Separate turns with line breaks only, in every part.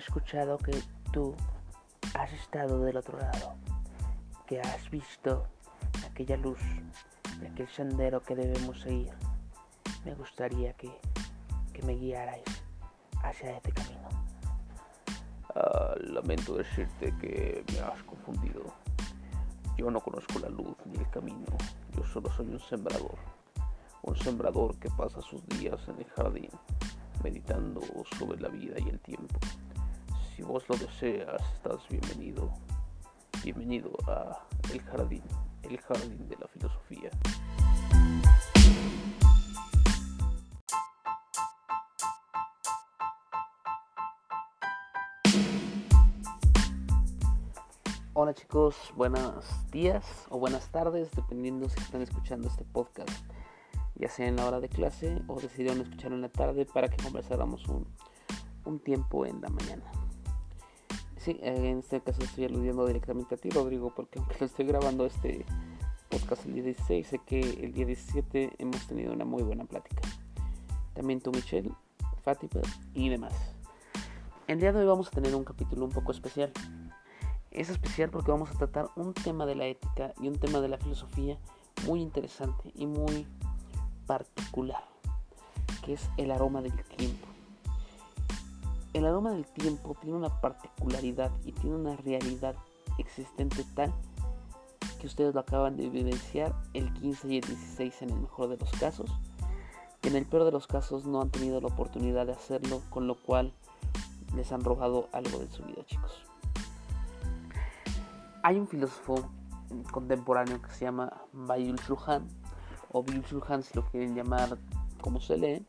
escuchado que tú has estado del otro lado, que has visto aquella luz de aquel sendero que debemos seguir. Me gustaría que, que me guiarais hacia este camino.
Ah, lamento decirte que me has confundido. Yo no conozco la luz ni el camino. Yo solo soy un sembrador. Un sembrador que pasa sus días en el jardín, meditando sobre la vida y el tiempo. Vos lo deseas, estás bienvenido. Bienvenido a el jardín, el jardín de la filosofía.
Hola chicos, buenos días o buenas tardes, dependiendo si están escuchando este podcast, ya sea en la hora de clase o decidieron escucharlo en la tarde para que conversáramos un, un tiempo en la mañana. Sí, en este caso estoy aludiendo directamente a ti, Rodrigo, porque aunque lo estoy grabando este podcast el día 16, sé que el día 17 hemos tenido una muy buena plática. También tú, Michelle, Fátima y demás. El día de hoy vamos a tener un capítulo un poco especial. Es especial porque vamos a tratar un tema de la ética y un tema de la filosofía muy interesante y muy particular, que es el aroma del tiempo. El aroma del tiempo tiene una particularidad y tiene una realidad existente tal que ustedes lo acaban de evidenciar el 15 y el 16 en el mejor de los casos, y en el peor de los casos no han tenido la oportunidad de hacerlo, con lo cual les han robado algo de su vida, chicos. Hay un filósofo contemporáneo que se llama Bayul Shulhan, o Byul Shulhan si lo quieren llamar como se lee,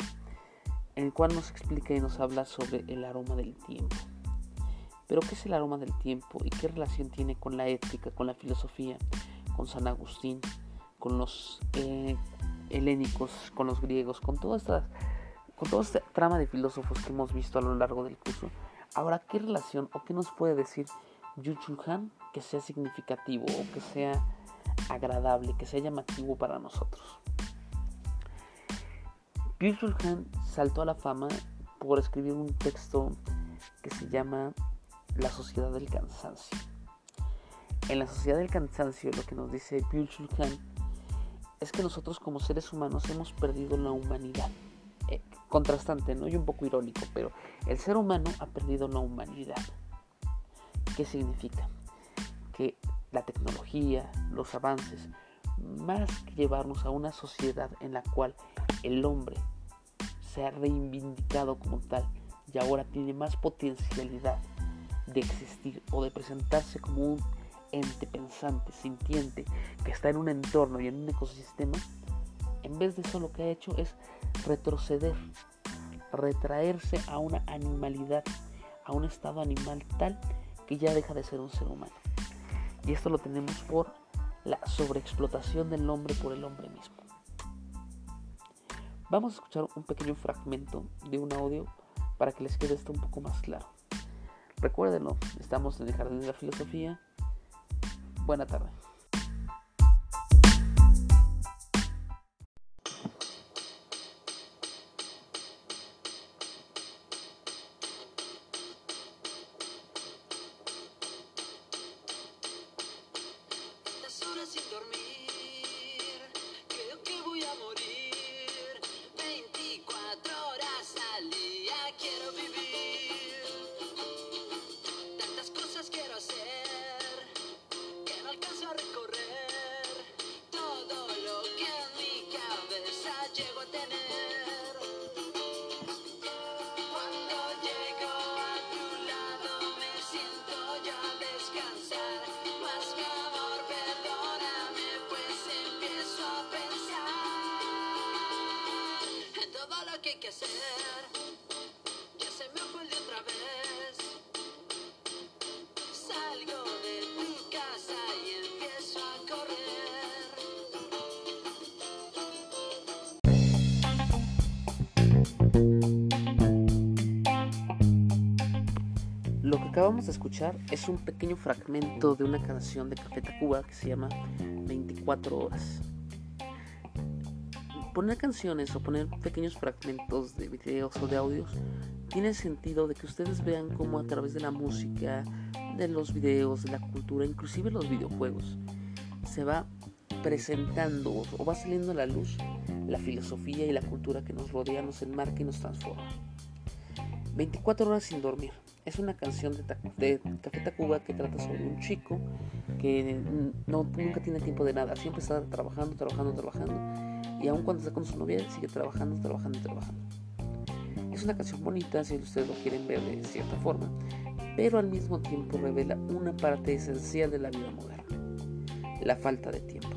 el cual nos explica y nos habla sobre el aroma del tiempo. Pero ¿qué es el aroma del tiempo y qué relación tiene con la ética, con la filosofía, con San Agustín, con los eh, helénicos, con los griegos, con toda esta, con toda esta trama de filósofos que hemos visto a lo largo del curso? Ahora, ¿qué relación o qué nos puede decir Yuchulhan que sea significativo o que sea agradable, que sea llamativo para nosotros? Yuchulhan saltó a la fama por escribir un texto que se llama La sociedad del cansancio. En la sociedad del cansancio lo que nos dice Byul-Chul es que nosotros como seres humanos hemos perdido la humanidad. Eh, contrastante, ¿no? Y un poco irónico, pero el ser humano ha perdido la humanidad. ¿Qué significa? Que la tecnología, los avances, más que llevarnos a una sociedad en la cual el hombre se ha reivindicado como tal y ahora tiene más potencialidad de existir o de presentarse como un ente pensante, sintiente, que está en un entorno y en un ecosistema, en vez de eso lo que ha hecho es retroceder, retraerse a una animalidad, a un estado animal tal que ya deja de ser un ser humano. Y esto lo tenemos por la sobreexplotación del hombre por el hombre mismo. Vamos a escuchar un pequeño fragmento de un audio para que les quede esto un poco más claro. Recuérdenlo, estamos en el Jardín de la Filosofía. Buena tarde. Acabamos de escuchar es un pequeño fragmento de una canción de Café Tacuba que se llama 24 horas. poner canciones o poner pequeños fragmentos de videos o de audios tiene sentido de que ustedes vean cómo a través de la música, de los videos, de la cultura, inclusive los videojuegos, se va presentando o va saliendo a la luz la filosofía y la cultura que nos rodea, nos enmarca y nos transforma. 24 horas sin dormir. Es una canción de, de Café Tacuba que trata sobre un chico que no, nunca tiene tiempo de nada, siempre está trabajando, trabajando, trabajando. Y aun cuando está con su novia, sigue trabajando, trabajando, trabajando. Es una canción bonita si ustedes lo quieren ver de cierta forma, pero al mismo tiempo revela una parte esencial de la vida moderna, la falta de tiempo.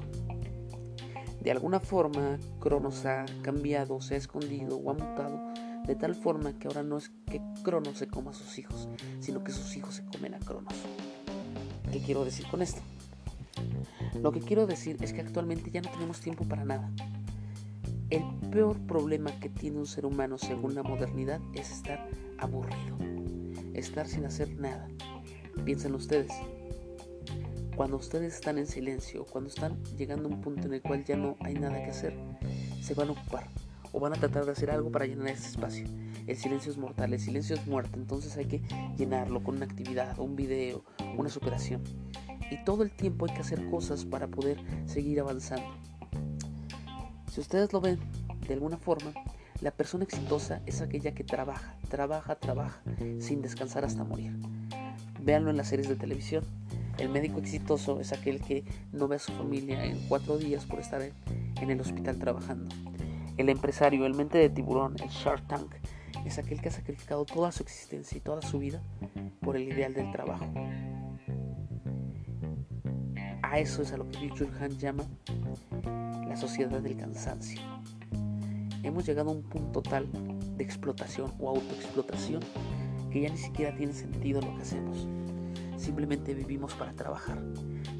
De alguna forma, Cronos ha cambiado, se ha escondido o ha mutado de tal forma que ahora no es que Cronos se coma a sus hijos, sino que sus hijos se comen a Cronos. ¿Qué quiero decir con esto? Lo que quiero decir es que actualmente ya no tenemos tiempo para nada. El peor problema que tiene un ser humano según la modernidad es estar aburrido, estar sin hacer nada. Piensen ustedes, cuando ustedes están en silencio, cuando están llegando a un punto en el cual ya no hay nada que hacer, se van a ocupar o van a tratar de hacer algo para llenar ese espacio. El silencio es mortal, el silencio es muerto, entonces hay que llenarlo con una actividad, un video, una superación. Y todo el tiempo hay que hacer cosas para poder seguir avanzando. Si ustedes lo ven de alguna forma, la persona exitosa es aquella que trabaja, trabaja, trabaja, sin descansar hasta morir. Véanlo en las series de televisión. El médico exitoso es aquel que no ve a su familia en cuatro días por estar en, el hospital trabajando. El empresario, el mente de tiburón, el Shark Tank, es aquel que ha sacrificado toda su existencia y toda su vida por el ideal del trabajo. A eso es a lo que Richard Han llama la sociedad del cansancio. Hemos llegado a un punto tal de explotación o autoexplotación que ya ni siquiera tiene sentido lo que hacemos. Simplemente vivimos para trabajar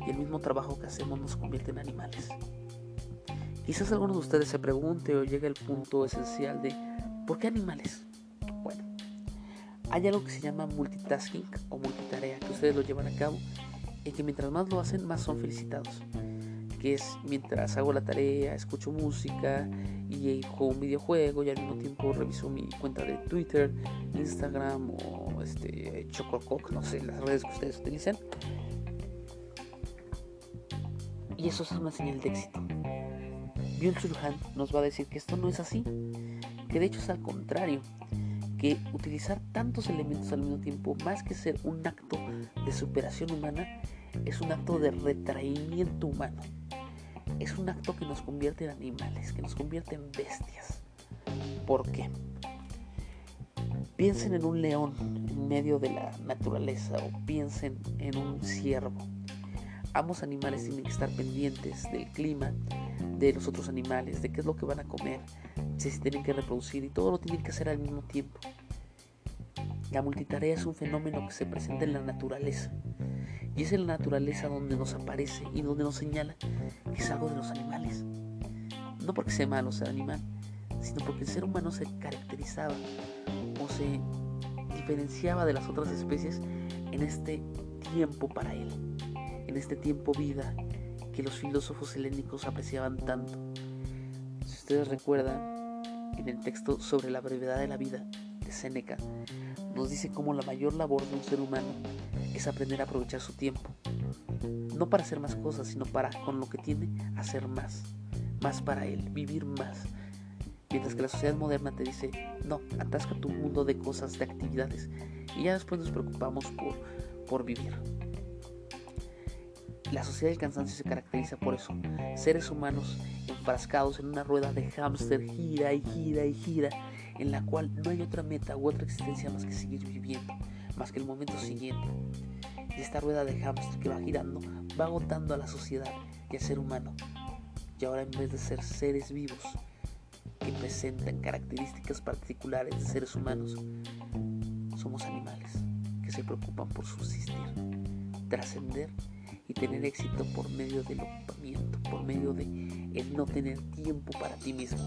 y el mismo trabajo que hacemos nos convierte en animales. Quizás algunos de ustedes se pregunte o llegue al punto esencial de ¿por qué animales? Bueno, hay algo que se llama multitasking o multitarea que ustedes lo llevan a cabo y que mientras más lo hacen más son felicitados. Que es mientras hago la tarea, escucho música y juego un videojuego y al mismo tiempo reviso mi cuenta de Twitter, Instagram o este Chocococ, no sé, las redes que ustedes utilicen. Y eso es una señal de éxito. Byung Chul nos va a decir que esto no es así, que de hecho es al contrario, que utilizar tantos elementos al mismo tiempo, más que ser un acto de superación humana, es un acto de retraimiento humano. Es un acto que nos convierte en animales, que nos convierte en bestias. ¿Por qué? Piensen en un león en medio de la naturaleza o piensen en un ciervo. Ambos animales tienen que estar pendientes del clima, de los otros animales, de qué es lo que van a comer, si se tienen que reproducir y todo lo tienen que hacer al mismo tiempo. La multitarea es un fenómeno que se presenta en la naturaleza y es en la naturaleza donde nos aparece y donde nos señala que es algo de los animales. No porque sea malo ser animal, sino porque el ser humano se caracterizaba o se diferenciaba de las otras especies en este tiempo para él, en este tiempo vida que los filósofos helénicos apreciaban tanto. Si ustedes recuerdan, en el texto sobre la brevedad de la vida de Séneca, nos dice cómo la mayor labor de un ser humano es aprender a aprovechar su tiempo. No para hacer más cosas, sino para, con lo que tiene, hacer más. Más para él, vivir más. Mientras que la sociedad moderna te dice, no, atasca tu mundo de cosas, de actividades. Y ya después nos preocupamos por, por vivir. La sociedad del cansancio se caracteriza por eso. Seres humanos enfrascados en una rueda de hámster, gira y gira y gira, en la cual no hay otra meta u otra existencia más que seguir viviendo, más que el momento siguiente. Y esta rueda de hámster que va girando va agotando a la sociedad y al ser humano. Y ahora en vez de ser seres vivos que presentan características particulares de seres humanos, somos animales que se preocupan por subsistir, trascender y tener éxito por medio del ocupamiento, por medio de el no tener tiempo para ti mismo.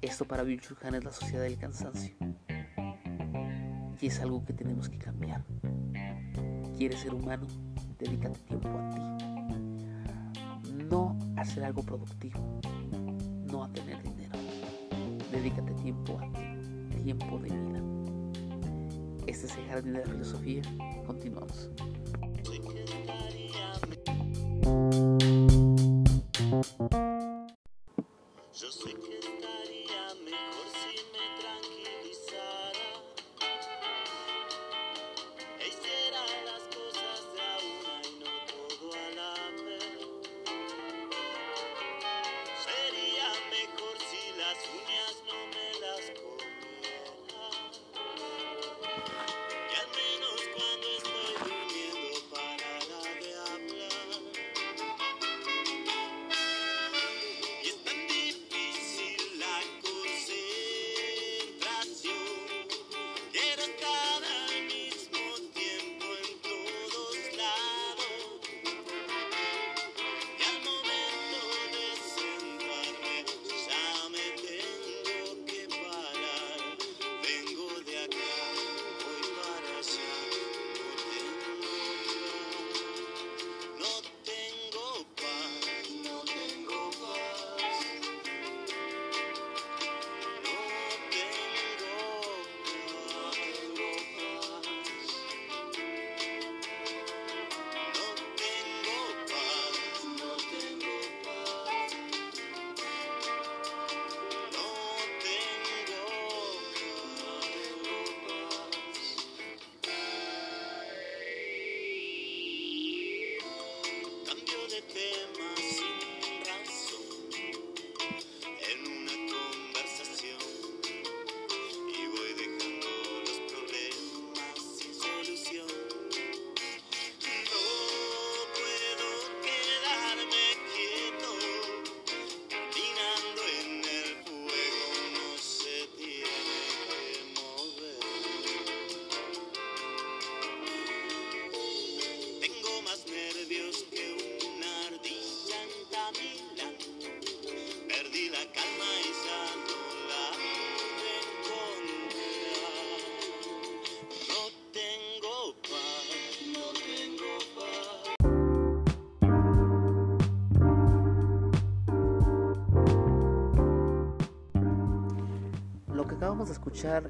Esto para Churhan es la sociedad del cansancio. Y es algo que tenemos que cambiar. ¿Quieres ser humano? Dedícate tiempo a ti. No a hacer algo productivo, no a tener dinero. Dedícate tiempo a ti, tiempo de vida. Este es el Jardín de la Filosofía. Continuamos.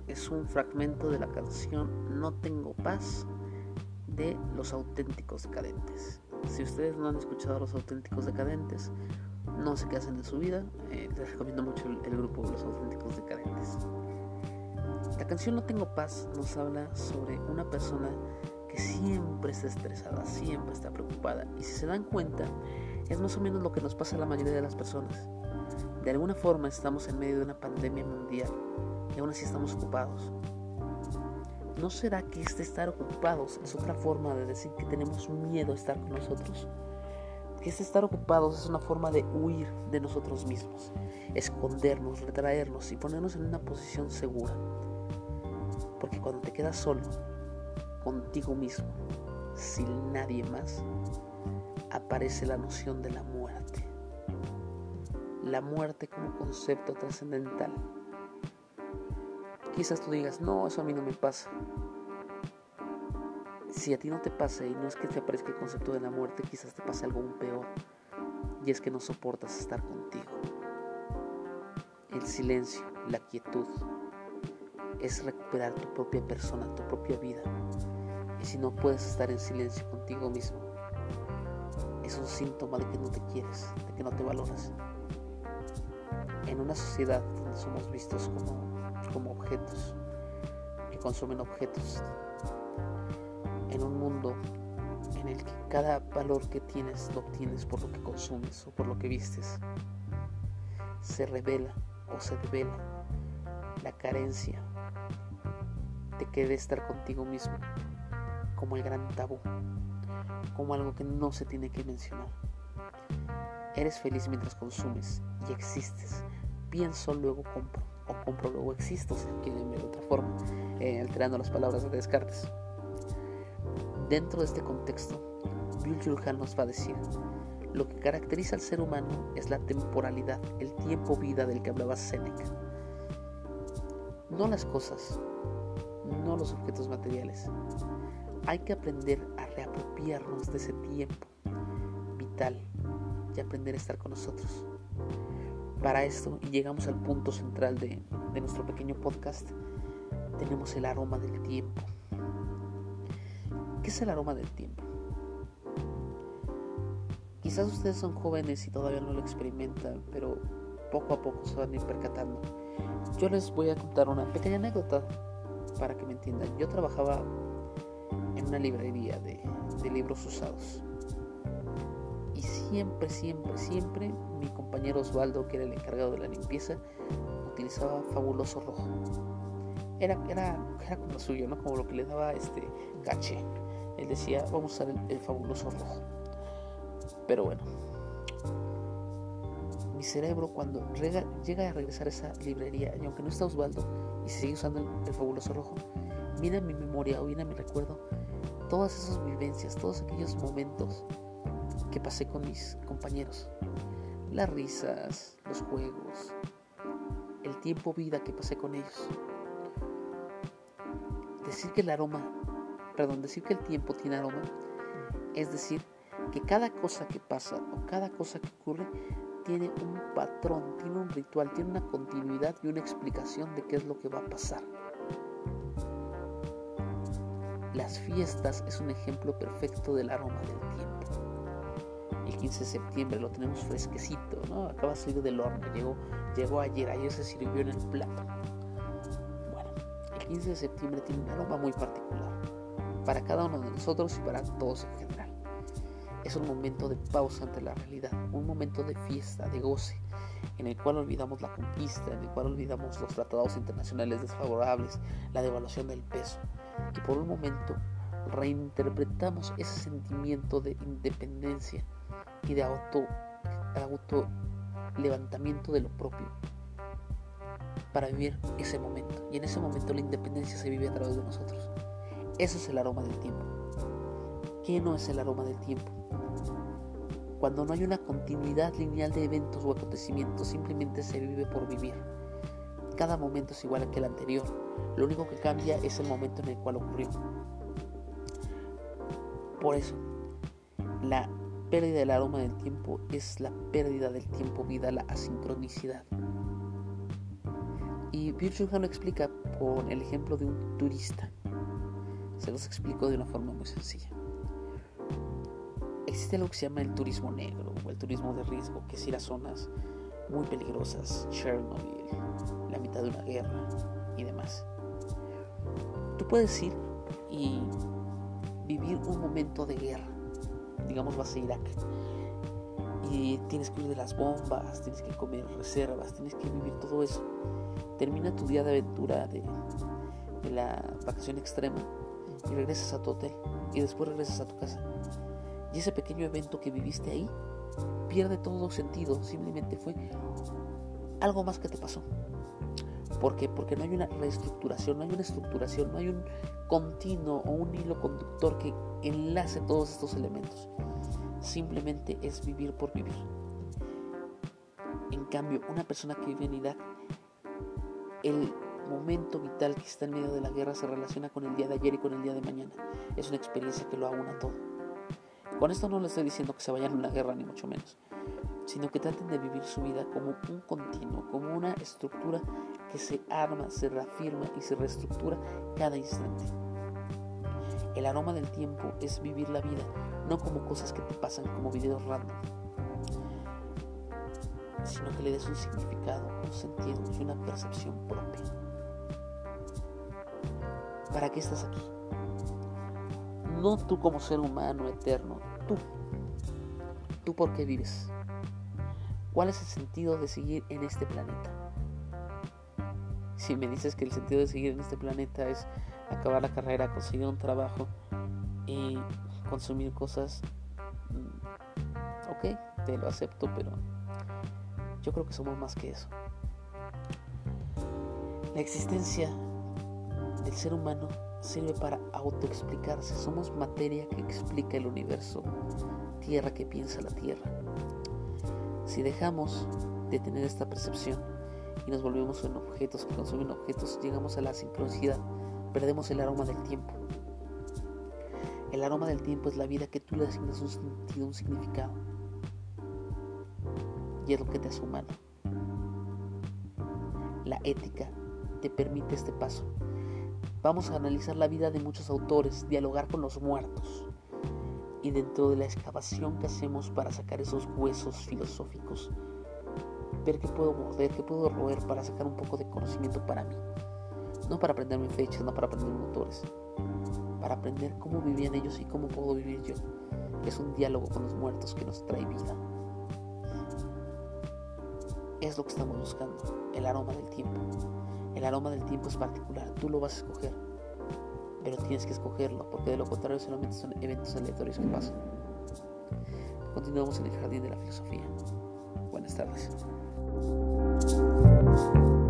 Es
un fragmento de la canción No tengo paz de Los Auténticos Decadentes. Si ustedes no han escuchado a Los Auténticos Decadentes, no sé qué hacen de su vida, eh, les recomiendo mucho el grupo Los Auténticos Decadentes. La canción No tengo paz nos habla sobre una persona que siempre está estresada, siempre está preocupada y si se dan cuenta es más o menos lo que nos pasa a la mayoría de las personas. De alguna forma estamos en medio de una pandemia mundial y aún así estamos ocupados. ¿No será que este estar ocupados es otra forma de decir que tenemos miedo a estar con nosotros? Que este estar ocupados es una forma de huir de nosotros mismos, escondernos, retraernos y ponernos en una posición segura. Porque cuando te quedas solo, contigo mismo, sin nadie más, aparece la noción de la muerte. La muerte como concepto trascendental. Quizás tú digas, no, eso a mí no me pasa. Si a ti no te pasa y no es que te aparezca el concepto de la muerte, quizás te pase algo aún peor. Y es que no soportas estar contigo. El silencio, la quietud, es recuperar tu propia persona, tu propia vida. Y si no puedes estar en silencio contigo mismo, es un síntoma de que no te quieres, de que no te valoras. En una sociedad donde somos vistos como, objetos, que consumen objetos, en un mundo en el que cada valor que tienes lo obtienes por lo que consumes o por lo que vistes, se revela o se devela la carencia de querer estar contigo mismo como el gran tabú, como algo que no se tiene que mencionar. Eres feliz mientras consumes y existes. Pienso, luego compro. O compro, luego existo, si quieren ver de otra forma, eh, alterando las palabras de Descartes. Dentro de este contexto, Byung-Chul Han nos va a decir, lo que caracteriza al ser humano es la temporalidad, el tiempo-vida del que hablaba Séneca. No las cosas, no los objetos materiales. Hay que aprender a reapropiarnos de ese tiempo vital y aprender a estar con nosotros. Para esto, y llegamos al punto central de, nuestro pequeño podcast, tenemos el aroma del tiempo. ¿Qué es el aroma del tiempo? Quizás ustedes son jóvenes y todavía no lo experimentan, pero poco a poco se van a ir percatando. Yo les voy a contar una pequeña anécdota para que me entiendan. Yo trabajaba en una librería de libros usados. Siempre, siempre, siempre mi compañero Osvaldo, que era el encargado de la limpieza, utilizaba fabuloso rojo. Era, era, era como suyo, ¿no? Como lo que le daba este caché. Él decía, vamos a usar el, fabuloso rojo. Pero bueno, mi cerebro cuando llega a regresar a esa librería, y aunque no está Osvaldo y sigue usando el, el fabuloso rojo, viene a mi memoria o viene a mi recuerdo todas esas vivencias, todos aquellos momentos que pasé con mis compañeros. Las risas, los juegos, el tiempo vida que pasé con ellos. Decir que el aroma, perdón, decir que el tiempo tiene aroma, es decir, que cada cosa que pasa o cada cosa que ocurre tiene un patrón, tiene un ritual, tiene una continuidad y una explicación de qué es lo que va a pasar. Las fiestas es un ejemplo perfecto del aroma del tiempo. El 15 de septiembre lo tenemos fresquecito, ¿no? Acaba de salir del horno, llegó, ayer, ayer se sirvió en el plato. Bueno, el 15 de septiembre tiene un aroma muy particular para cada uno de nosotros y para todos en general. Es un momento de pausa ante la realidad, un momento de fiesta, de goce, en el cual olvidamos la conquista, en el cual olvidamos los tratados internacionales desfavorables, la devaluación del peso, y por un momento reinterpretamos ese sentimiento de independencia y de auto, auto levantamiento de lo propio para vivir ese momento. Y en ese momento la independencia se vive a través de nosotros. Ese es el aroma del tiempo. ¿Qué no es el aroma del tiempo? Cuando no hay una continuidad lineal de eventos o acontecimientos, simplemente se vive por vivir. Cada momento es igual que el anterior. Lo único que cambia es el momento en el cual ocurrió. Por eso, la pérdida del aroma del tiempo es la pérdida del tiempo vida, la asincronicidad. Y Virgil lo explica con el ejemplo de un turista. Se los explico de una forma muy sencilla. Existe algo que se llama el turismo negro o el turismo de riesgo, que es ir a zonas muy peligrosas, Chernobyl, la mitad de una guerra y demás. Tú puedes ir y vivir un momento de guerra, digamos vas a Irak, y tienes que huir de las bombas, tienes que comer reservas, tienes que vivir todo eso. Termina tu día de aventura de, la vacación extrema y regresas a tu hotel y después regresas a tu casa. Y ese pequeño evento que viviste ahí pierde todo sentido, simplemente fue algo más que te pasó. ¿Por qué? Porque no hay una reestructuración, no hay una estructuración, no hay un continuo o un hilo conductor que enlace todos estos elementos. Simplemente es vivir por vivir. En cambio, una persona que vive en Irak, el momento vital que está en medio de la guerra se relaciona con el día de ayer y con el día de mañana. Es una experiencia que lo aúna todo. Con esto no le estoy diciendo que se vayan a una guerra, ni mucho menos, sino que traten de vivir su vida como un continuo, como una estructura que se arma, se reafirma y se reestructura cada instante. El aroma del tiempo es vivir la vida, no como cosas que te pasan como videos random, sino que le des un significado, un sentido y una percepción propia. ¿Para qué estás aquí? No tú como ser humano eterno, tú. ¿Tú por qué vives? ¿Cuál es el sentido de seguir en este planeta? Si me dices que el sentido de seguir en este planeta es acabar la carrera, conseguir un trabajo y consumir cosas, mm, ok, te lo acepto, pero yo creo que somos más que eso. La existencia del ser humano sirve para autoexplicarse. Somos materia que explica el universo, tierra que piensa la tierra. Si dejamos de tener esta percepción y nos volvemos en objetos que consumen objetos, llegamos a la sincronicidad, perdemos el aroma del tiempo. El aroma del tiempo es la vida que tú le asignas un sentido, un significado. y es lo que te hace humano. La ética te permite este paso. Vamos a analizar la vida de muchos autores, dialogar con los muertos. Y dentro de la excavación que hacemos para sacar esos huesos filosóficos, ver qué puedo morder, qué puedo roer para sacar un poco de conocimiento para mí. No para aprenderme fechas, no para aprender autores, para aprender cómo vivían ellos y cómo puedo vivir yo. Es un diálogo con los muertos que nos trae vida. Es lo que estamos buscando, el aroma del tiempo. El aroma del tiempo es particular, tú lo vas a escoger, pero tienes que escogerlo, porque de lo contrario solamente son eventos aleatorios que pasan. Continuamos en el jardín de la filosofía. Buenas tardes.
Thank you.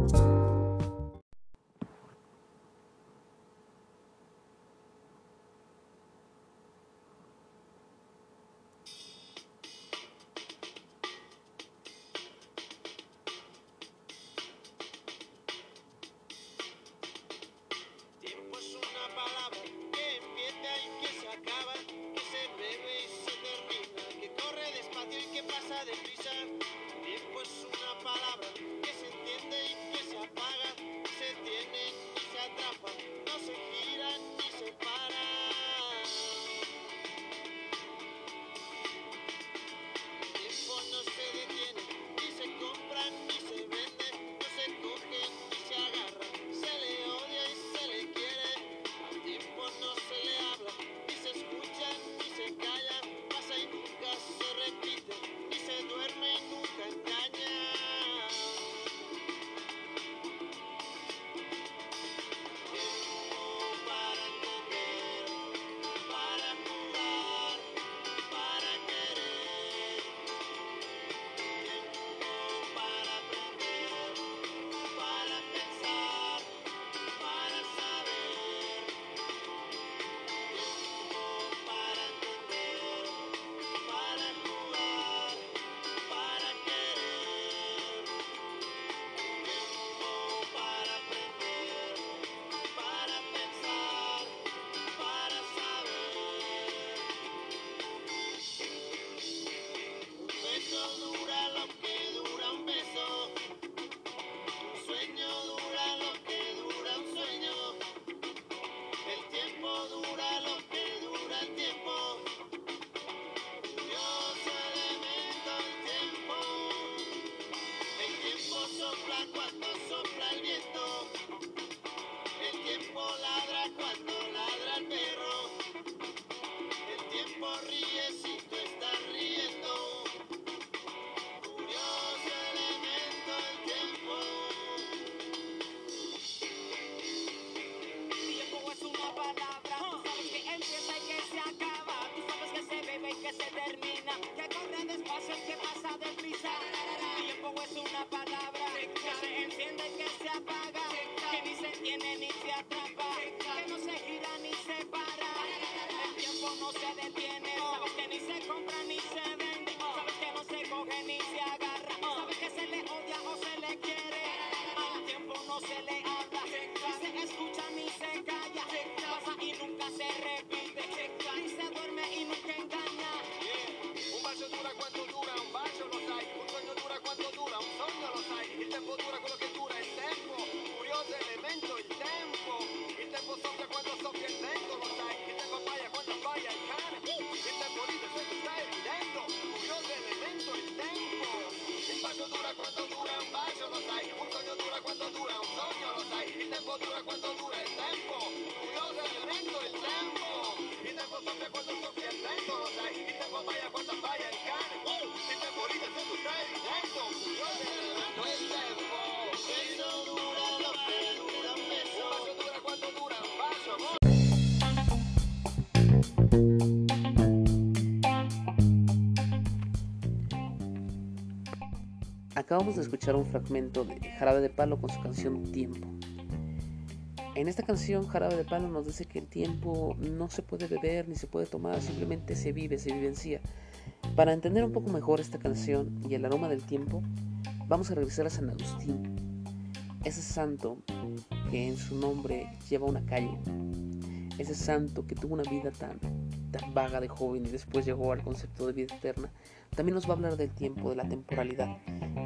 Acabamos de escuchar un fragmento de Jarabe de Palo con su canción Tiempo. En esta canción Jarabe de Palo nos dice que el tiempo no se puede beber ni se puede tomar, simplemente se vive, se vivencia. Para entender un poco mejor esta canción y el aroma del tiempo, vamos a regresar a San Agustín, ese santo que en su nombre lleva una calle, ese santo que tuvo una vida tan tan vaga de joven y después llegó al concepto de vida eterna, también nos va a hablar del tiempo, de la temporalidad.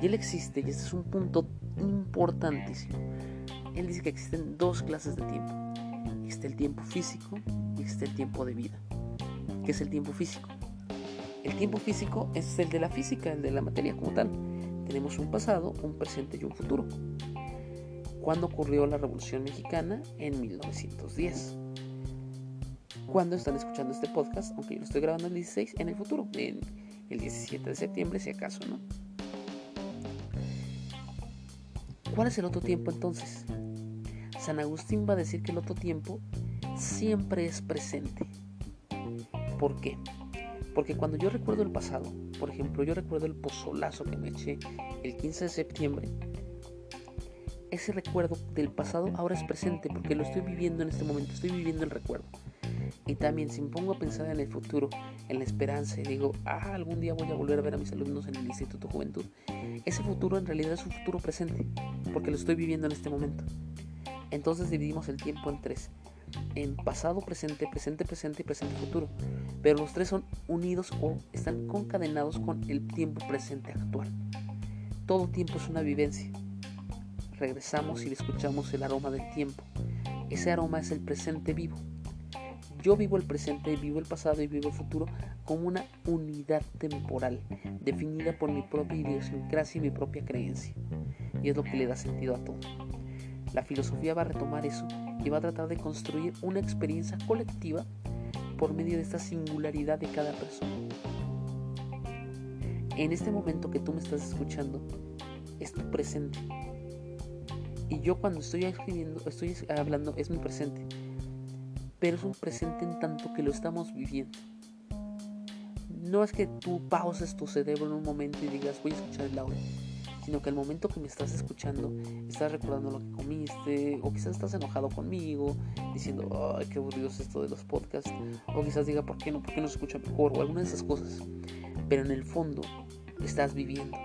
Y él existe, y este es un punto importantísimo. Él dice que existen dos clases de tiempo. Existe el tiempo físico y existe el tiempo de vida. ¿Qué es el tiempo físico? El tiempo físico es el de la física, el de la materia como tal. Tenemos un pasado, un presente y un futuro. ¿Cuándo ocurrió la Revolución Mexicana? En 1910. ¿Cuándo están escuchando este podcast? Aunque yo lo estoy grabando el 16, en el futuro, el 17 de septiembre, si acaso, ¿no? ¿Cuál es el otro tiempo entonces? San Agustín va a decir que el otro tiempo siempre es presente. ¿Por qué? Porque cuando yo recuerdo el pasado, por ejemplo, yo recuerdo el pozolazo que me eché el 15 de septiembre, ese recuerdo del pasado ahora es presente porque lo estoy viviendo en este momento, estoy viviendo el recuerdo. Y también si me pongo a pensar en el futuro, en la esperanza y digo, ah, algún día voy a volver a ver a mis alumnos en el Instituto Juventud, ese futuro en realidad es un futuro presente porque lo estoy viviendo en este momento. Entonces dividimos el tiempo en tres. En pasado, presente, presente, presente y presente futuro. Pero los tres son unidos o están concadenados con el tiempo presente actual. Todo tiempo es una vivencia. Regresamos y escuchamos el aroma del tiempo. Ese aroma es el presente vivo. Yo vivo el presente, vivo el pasado y vivo el futuro como una unidad temporal, definida por mi propia idiosincrasia y mi propia creencia. Y es lo que le da sentido a todo. La filosofía va a retomar eso y va a tratar de construir una experiencia colectiva por medio de esta singularidad de cada persona. En este momento que tú me estás escuchando, es tu presente. Y yo cuando estoy escribiendo, estoy hablando, es mi presente. Pero es un presente en tanto que lo estamos viviendo. No es que tú pauses tu cerebro en un momento y digas voy a escuchar el audio sino que al momento que me estás escuchando, estás recordando lo que comiste, o quizás estás enojado conmigo, diciendo, ay, qué aburrido es esto de los podcasts, o quizás diga, ¿por qué no? ¿Por qué no se escucha mejor? O alguna de esas cosas. Pero en el fondo, estás viviendo.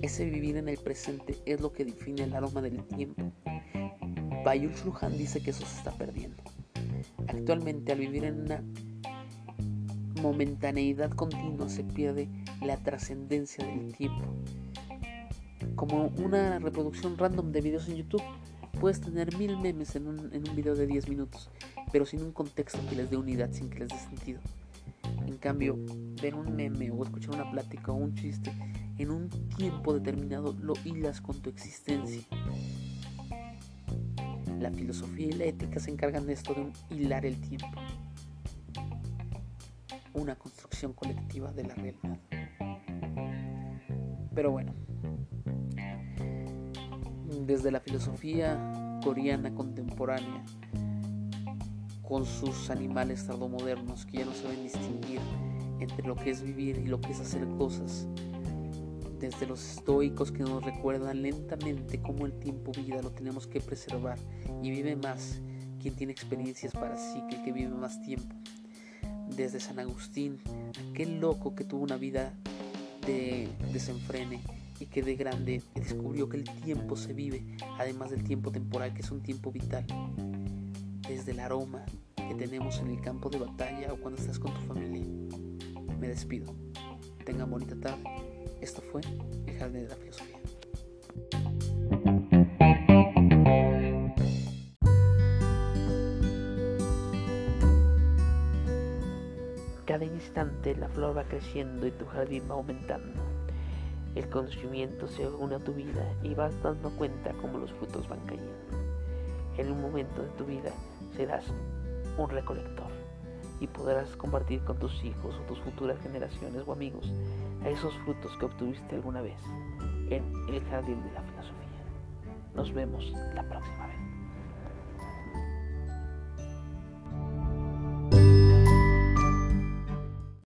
Ese vivir en el presente es lo que define el aroma del tiempo. Bayul Shulhan dice que eso se está perdiendo. Actualmente, al vivir en una momentaneidad continua, se pierde la trascendencia del tiempo como una reproducción random de videos en YouTube. Puedes tener mil memes en un, en un video de 10 minutos, pero sin un contexto que les dé unidad, sin que les dé sentido. En cambio, ver un meme o escuchar una plática o un chiste en un tiempo determinado lo hilas con tu existencia. La filosofía y la ética se encargan de esto de hilar el tiempo. Una construcción colectiva de la realidad. Pero bueno, desde la filosofía coreana contemporánea, con sus animales tardomodernos que ya no saben distinguir entre lo que es vivir y lo que es hacer cosas, desde los estoicos que nos recuerdan lentamente cómo el tiempo vida lo tenemos que preservar y vive más quien tiene experiencias para sí que el que vive más tiempo. Desde San Agustín, aquel loco que tuvo una vida de desenfrene y que de grande descubrió que el tiempo se vive, además del tiempo temporal, que es un tiempo vital. Desde el aroma que tenemos en el campo de batalla o cuando estás con tu familia. Me despido. Tengan bonita tarde. Esto fue El Jardín de la Filosofía. Cada instante la flor va creciendo y tu jardín va aumentando. El conocimiento se une a tu vida y vas dando cuenta cómo los frutos van cayendo. En un momento de tu vida serás un recolector y podrás compartir con tus hijos o tus futuras generaciones o amigos a esos frutos que obtuviste alguna vez en el jardín de la filosofía. Nos vemos la próxima.